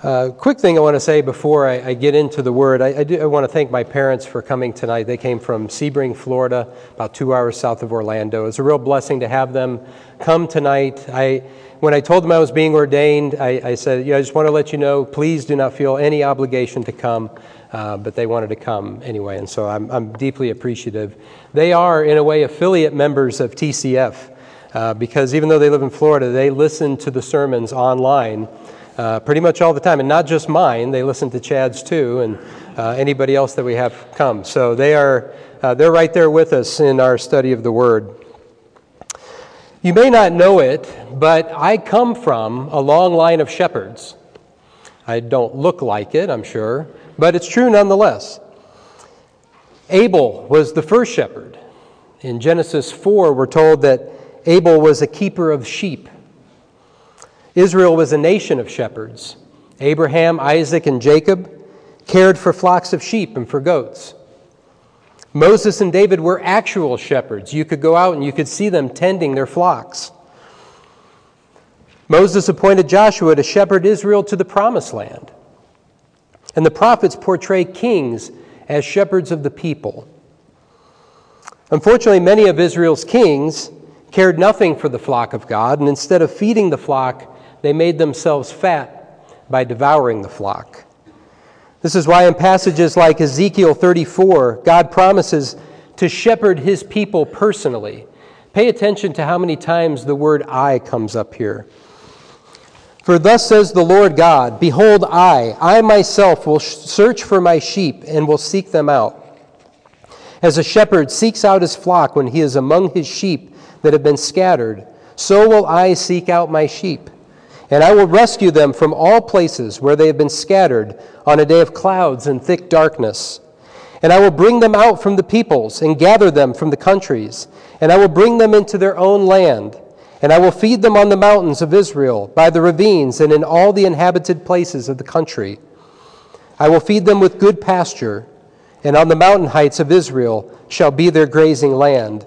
Uh, quick thing I want to say before I, I get into the word. I, I, do, I, want to thank my parents for coming tonight. They came from Sebring, Florida, about two hours south of Orlando. It's a real blessing to have them come tonight. I, when I told them I was being ordained, I, I said, "Yeah, I just want to let you know, please do not feel any obligation to come. Uh, but they wanted to come anyway, and so I'm, I'm, deeply appreciative. They are, in a way, affiliate members of TCF uh, because even though they live in Florida, they listen to the sermons online uh, pretty much all the time, and not just mine. They listen to Chad's too, and uh, anybody else that we have come. So they are uh, they're right there with us in our study of the Word. You may not know it, but I come from a long line of shepherds. I don't look like it, I'm sure, but it's true nonetheless. Abel was the first shepherd. In Genesis 4, we're told that Abel was a keeper of sheep. Israel was a nation of shepherds. Abraham, Isaac, and Jacob cared for flocks of sheep and for goats. Moses and David were actual shepherds. You could go out and you could see them tending their flocks. Moses appointed Joshua to shepherd Israel to the promised land. And the prophets portray kings as shepherds of the people. Unfortunately, many of Israel's kings cared nothing for the flock of God, and instead of feeding the flock, they made themselves fat by devouring the flock. This is why, in passages like Ezekiel 34, God promises to shepherd his people personally. Pay attention to how many times the word I comes up here. For thus says the Lord God Behold, I, I myself will search for my sheep and will seek them out. As a shepherd seeks out his flock when he is among his sheep that have been scattered, so will I seek out my sheep and I will rescue them from all places where they have been scattered on a day of clouds and thick darkness. And I will bring them out from the peoples and gather them from the countries, and I will bring them into their own land. And I will feed them on the mountains of Israel, by the ravines, and in all the inhabited places of the country. I will feed them with good pasture, and on the mountain heights of Israel shall be their grazing land.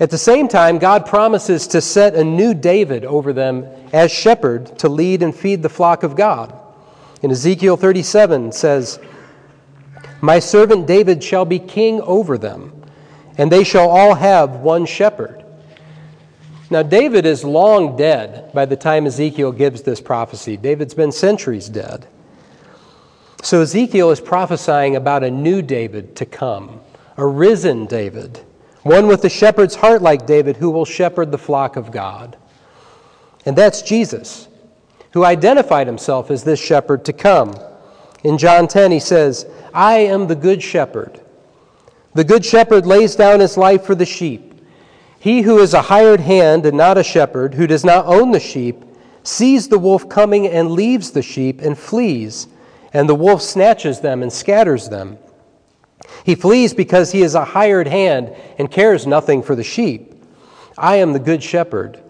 At the same time, God promises to set a new David over them as shepherd to lead and feed the flock of God. In Ezekiel 37 says, My servant David shall be king over them, and they shall all have one shepherd. Now, David is long dead by the time Ezekiel gives this prophecy. David's been centuries dead. So, Ezekiel is prophesying about a new David to come, a risen David one with a shepherd's heart like David, who will shepherd the flock of God. And that's Jesus, who identified himself as this shepherd to come. In John 10, he says, I am the good shepherd. The good shepherd lays down his life for the sheep. He who is a hired hand and not a shepherd, who does not own the sheep, sees the wolf coming and leaves the sheep and flees, and the wolf snatches them and scatters them. He flees because he is a hired hand and cares nothing for the sheep. I am the good shepherd.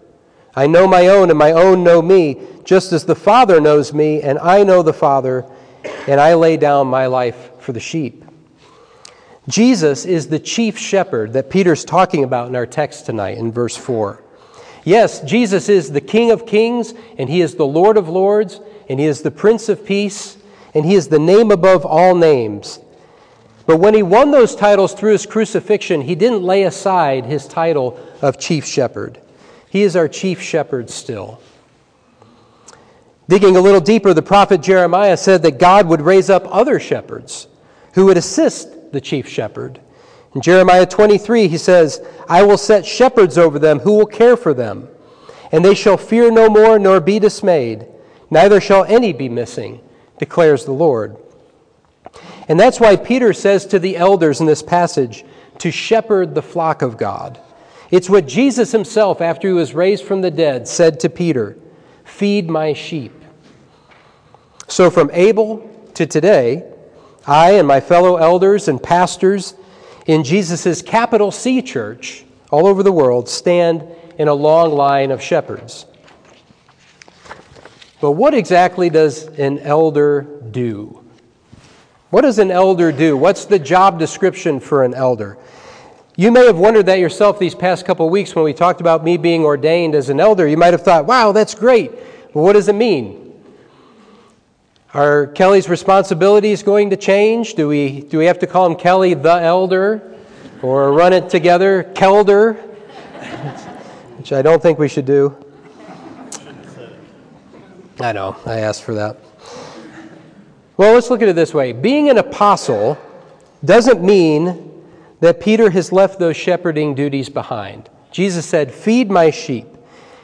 I know my own, and my own know me, just as the Father knows me, and I know the Father, and I lay down my life for the sheep. Jesus is the chief shepherd that Peter's talking about in our text tonight in verse 4. Yes, Jesus is the King of kings, and he is the Lord of lords, and he is the Prince of peace, and he is the name above all names. But when he won those titles through his crucifixion, he didn't lay aside his title of chief shepherd. He is our chief shepherd still. Digging a little deeper, the prophet Jeremiah said that God would raise up other shepherds who would assist the chief shepherd. In Jeremiah 23, he says, I will set shepherds over them who will care for them, and they shall fear no more nor be dismayed, neither shall any be missing, declares the Lord. And that's why Peter says to the elders in this passage to shepherd the flock of God. It's what Jesus himself, after he was raised from the dead, said to Peter Feed my sheep. So from Abel to today, I and my fellow elders and pastors in Jesus' capital C church all over the world stand in a long line of shepherds. But what exactly does an elder do? What does an elder do? What's the job description for an elder? You may have wondered that yourself these past couple weeks when we talked about me being ordained as an elder. You might have thought, wow, that's great. But what does it mean? Are Kelly's responsibilities going to change? Do we, do we have to call him Kelly the Elder or run it together, Kelder? Which I don't think we should do. I know, I asked for that. Well, let's look at it this way being an apostle doesn't mean that Peter has left those shepherding duties behind. Jesus said, Feed my sheep.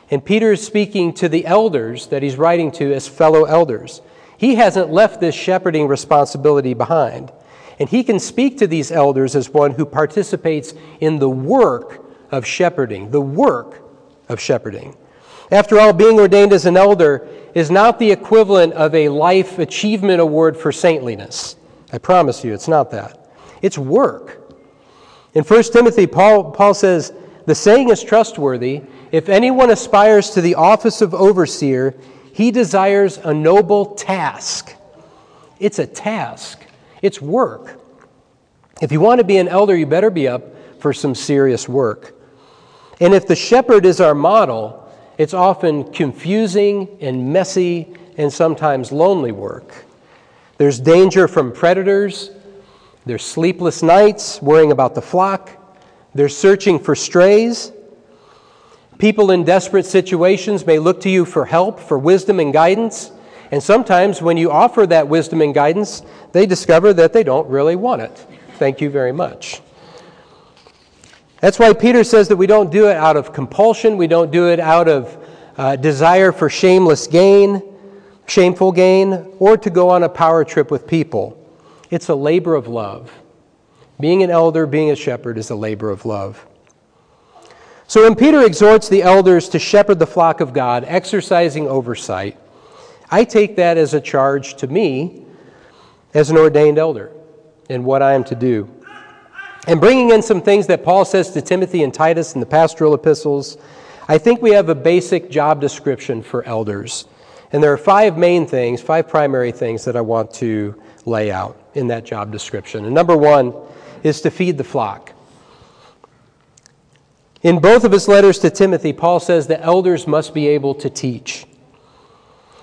And Peter is speaking to the elders that he's writing to as fellow elders. He hasn't left this shepherding responsibility behind. And he can speak to these elders as one who participates in the work of shepherding, the work of shepherding. After all, being ordained as an elder is not the equivalent of a life achievement award for saintliness. I promise you, it's not that. It's work. In 1 Timothy, Paul, Paul says, The saying is trustworthy. If anyone aspires to the office of overseer, he desires a noble task. It's a task, it's work. If you want to be an elder, you better be up for some serious work. And if the shepherd is our model, it's often confusing and messy and sometimes lonely work. There's danger from predators, there's sleepless nights worrying about the flock, there's searching for strays, People in desperate situations may look to you for help, for wisdom and guidance. And sometimes when you offer that wisdom and guidance, they discover that they don't really want it. Thank you very much. That's why Peter says that we don't do it out of compulsion, we don't do it out of uh, desire for shameless gain, shameful gain, or to go on a power trip with people. It's a labor of love. Being an elder, being a shepherd is a labor of love. So when Peter exhorts the elders to shepherd the flock of God, exercising oversight, I take that as a charge to me as an ordained elder and what I am to do. And bringing in some things that Paul says to Timothy and Titus in the pastoral epistles, I think we have a basic job description for elders. And there are five main things, five primary things that I want to lay out in that job description. And number one is to feed the flock. In both of his letters to Timothy, Paul says the elders must be able to teach.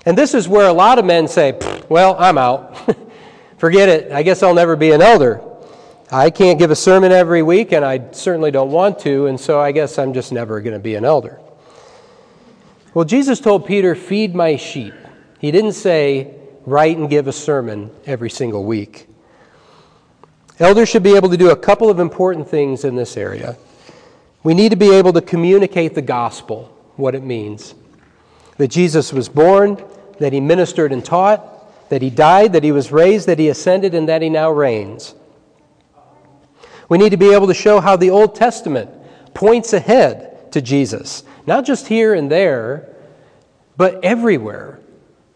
And this is where a lot of men say, Well, I'm out. Forget it. I guess I'll never be an elder. I can't give a sermon every week, and I certainly don't want to, and so I guess I'm just never going to be an elder. Well, Jesus told Peter, Feed my sheep. He didn't say, Write and give a sermon every single week. Elders should be able to do a couple of important things in this area. We need to be able to communicate the gospel, what it means. That Jesus was born, that he ministered and taught, that he died, that he was raised, that he ascended, and that he now reigns. We need to be able to show how the Old Testament points ahead to Jesus, not just here and there, but everywhere.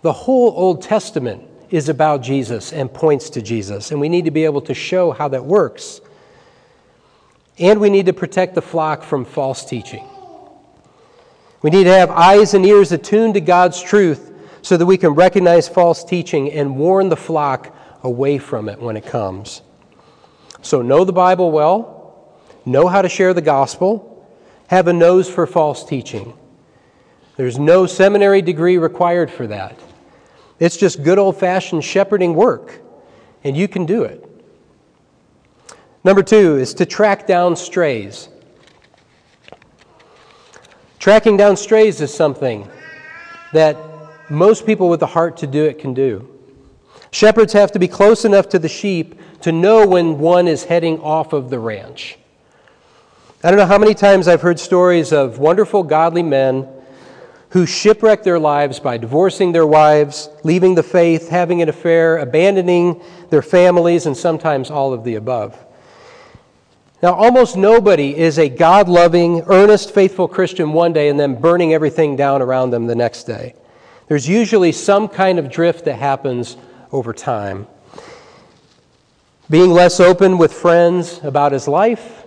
The whole Old Testament is about Jesus and points to Jesus, and we need to be able to show how that works. And we need to protect the flock from false teaching. We need to have eyes and ears attuned to God's truth so that we can recognize false teaching and warn the flock away from it when it comes. So, know the Bible well, know how to share the gospel, have a nose for false teaching. There's no seminary degree required for that. It's just good old fashioned shepherding work, and you can do it. Number two is to track down strays. Tracking down strays is something that most people with the heart to do it can do. Shepherds have to be close enough to the sheep to know when one is heading off of the ranch. I don't know how many times I've heard stories of wonderful, godly men who shipwreck their lives by divorcing their wives, leaving the faith, having an affair, abandoning their families, and sometimes all of the above. Now, almost nobody is a God loving, earnest, faithful Christian one day and then burning everything down around them the next day. There's usually some kind of drift that happens over time. being less open with friends about his life,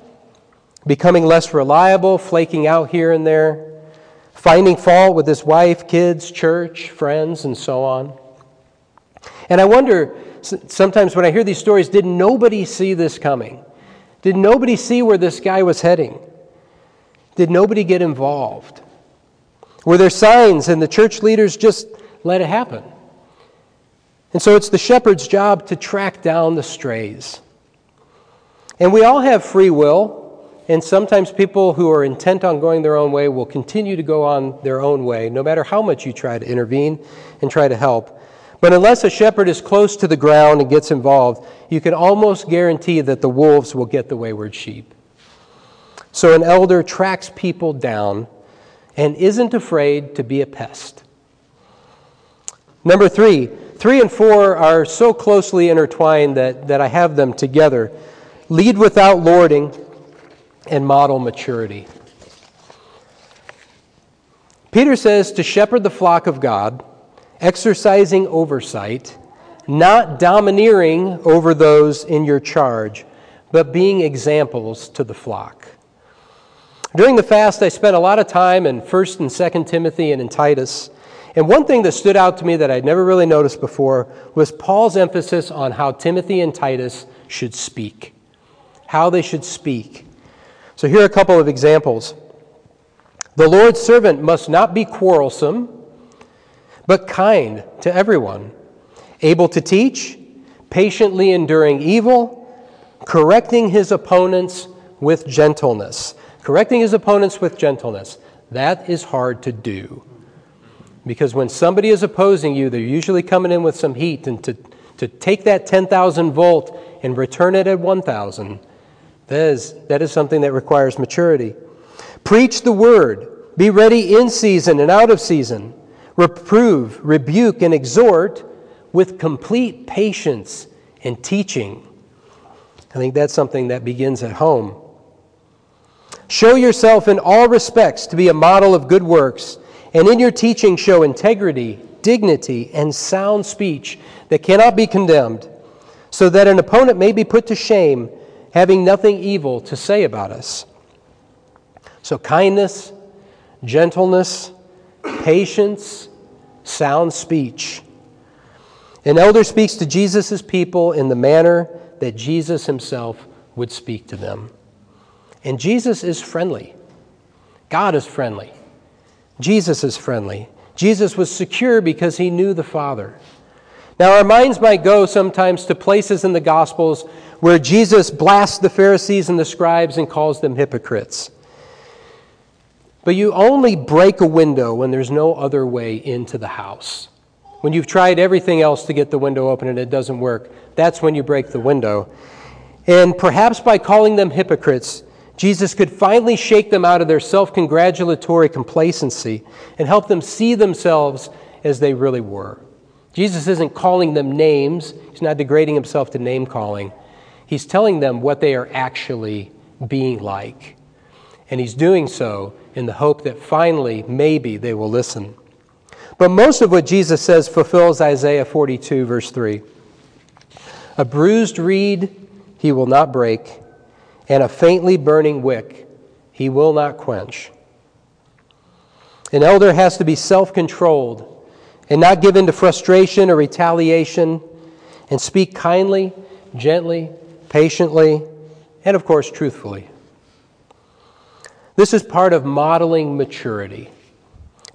becoming less reliable, flaking out here and there, finding fault with his wife, kids, church, friends, and so on. And I wonder sometimes when I hear these stories, did nobody see this coming? Did nobody see where this guy was heading? Did nobody get involved? Were there signs and the church leaders just let it happen? And so it's the shepherd's job to track down the strays. And we all have free will, and sometimes people who are intent on going their own way will continue to go on their own way, no matter how much you try to intervene and try to help. But unless a shepherd is close to the ground and gets involved, you can almost guarantee that the wolves will get the wayward sheep. So an elder tracks people down and isn't afraid to be a pest. Number three, three and four are so closely intertwined that, that I have them together. Lead without lording and model maturity. Peter says to shepherd the flock of God exercising oversight, not domineering over those in your charge, but being examples to the flock. During the fast, I spent a lot of time in 1st and 2nd Timothy and in Titus. And one thing that stood out to me that I'd never really noticed before was Paul's emphasis on how Timothy and Titus should speak. How they should speak. So here are a couple of examples. The Lord's servant must not be quarrelsome but kind to everyone, able to teach, patiently enduring evil, correcting his opponents with gentleness. Correcting his opponents with gentleness. That is hard to do. Because when somebody is opposing you, they're usually coming in with some heat, and to, to take that 10,000 volt and return it at 1,000, that is, that is something that requires maturity. Preach the word. Be ready in season and out of season reprove, rebuke, and exhort with complete patience and teaching. I think that's something that begins at home. Show yourself in all respects to be a model of good works, and in your teaching show integrity, dignity, and sound speech that cannot be condemned, so that an opponent may be put to shame, having nothing evil to say about us. So, kindness, gentleness, patience, sound speech. An elder speaks to Jesus' people in the manner that Jesus himself would speak to them. And Jesus is friendly. God is friendly. Jesus is friendly. Jesus was secure because he knew the Father. Now, our minds might go sometimes to places in the Gospels where Jesus blasts the Pharisees and the scribes and calls them hypocrites. But you only break a window when there's no other way into the house. When you've tried everything else to get the window open and it doesn't work, that's when you break the window. And perhaps by calling them hypocrites, Jesus could finally shake them out of their self congratulatory complacency and help them see themselves as they really were. Jesus isn't calling them names, he's not degrading himself to name calling. He's telling them what they are actually being like. And he's doing so in the hope that finally, maybe, they will listen. But most of what Jesus says fulfills Isaiah 42, verse 3. A bruised reed he will not break, and a faintly burning wick he will not quench. An elder has to be self controlled and not give in to frustration or retaliation, and speak kindly, gently, patiently, and of course, truthfully. This is part of modeling maturity.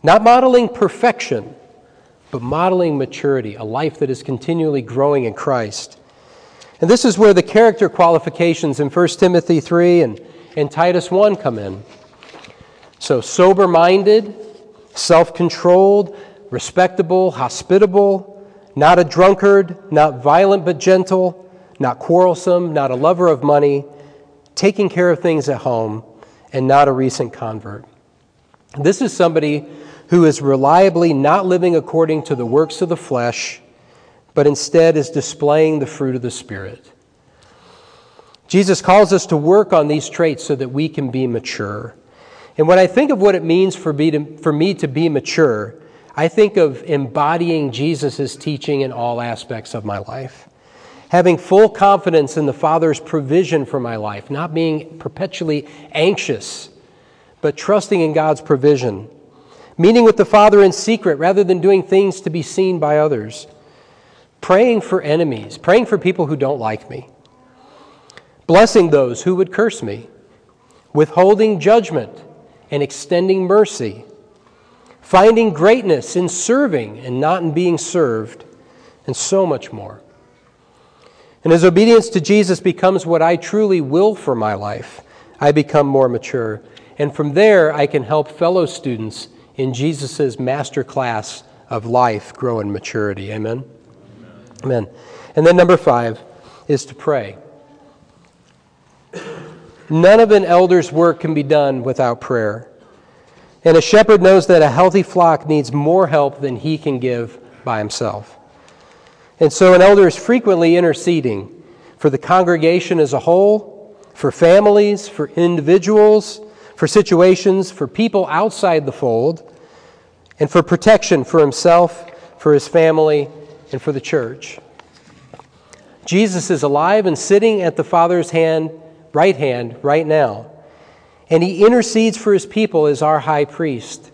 Not modeling perfection, but modeling maturity, a life that is continually growing in Christ. And this is where the character qualifications in 1 Timothy 3 and, and Titus 1 come in. So, sober minded, self controlled, respectable, hospitable, not a drunkard, not violent but gentle, not quarrelsome, not a lover of money, taking care of things at home and not a recent convert. This is somebody who is reliably not living according to the works of the flesh, but instead is displaying the fruit of the Spirit. Jesus calls us to work on these traits so that we can be mature. And when I think of what it means for me to, for me to be mature, I think of embodying Jesus' teaching in all aspects of my life. having full confidence in the Father's provision for my life, not being perpetually anxious, but trusting in God's provision. Meeting with the Father in secret rather than doing things to be seen by others. Praying for enemies, praying for people who don't like me. Blessing those who would curse me. Withholding judgment and extending mercy. Finding greatness in serving and not in being served. And so much more. And as obedience to Jesus becomes what I truly will for my life, I become more mature. And from there, I can help fellow students in Jesus' master class of life grow in maturity. Amen? Amen. And then number five is to pray. None of an elder's work can be done without prayer. And a shepherd knows that a healthy flock needs more help than he can give by himself. And so an elder is frequently interceding for the congregation as a whole, for families, for individuals, for situations, for people outside the fold, and for protection for himself, for his family, and for the church. Jesus is alive and sitting at the Father's hand, right hand, right now. And he intercedes for his people as our high priest.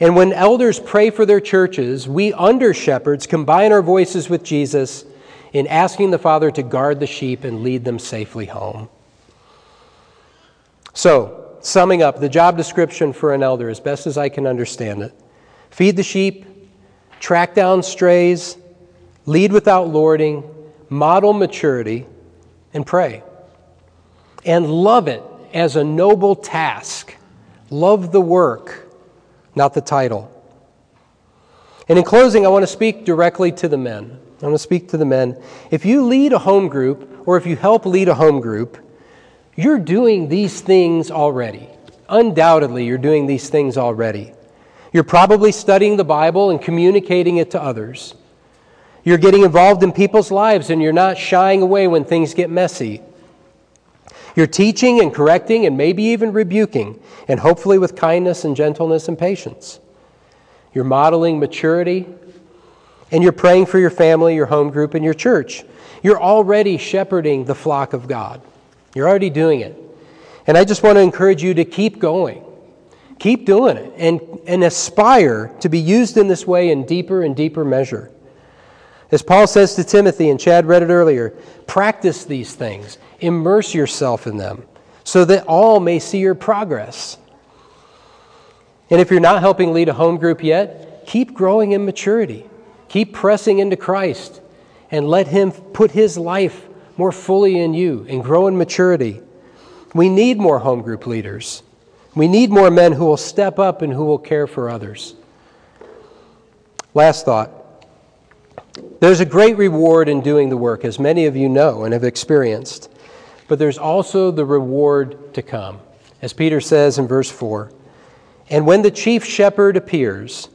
And when elders pray for their churches, we under shepherds combine our voices with Jesus in asking the Father to guard the sheep and lead them safely home. So, summing up, the job description for an elder, as best as I can understand it feed the sheep, track down strays, lead without lording, model maturity, and pray. And love it as a noble task. Love the work not the title. And in closing, I want to speak directly to the men. I want to speak to the men. If you lead a home group, or if you help lead a home group, you're doing these things already. Undoubtedly, you're doing these things already. You're probably studying the Bible and communicating it to others. You're getting involved in people's lives and you're not shying away when things get messy. You're teaching and correcting and maybe even rebuking, and hopefully with kindness and gentleness and patience. You're modeling maturity, and you're praying for your family, your home group, and your church. You're already shepherding the flock of God. You're already doing it. And I just want to encourage you to keep going. Keep doing it and, and aspire to be used in this way in deeper and deeper measure. As Paul says to Timothy, and Chad read it earlier, practice these things, immerse yourself in them, so that all may see your progress. And if you're not helping lead a home group yet, keep growing in maturity. Keep pressing into Christ and let Him put His life more fully in you and grow in maturity. We need more home group leaders. We need more men who will step up and who will care for others. Last thought there's a great reward in doing the work, as many of you know and have experienced. But there's also the reward to come. As Peter says in verse 4 And when the chief shepherd appears,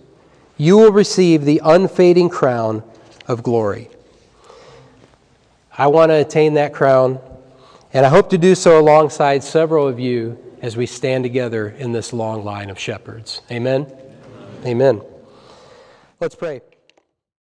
you will receive the unfading crown of glory. I want to attain that crown, and I hope to do so alongside several of you as we stand together in this long line of shepherds. Amen? Amen. Amen. Let's pray.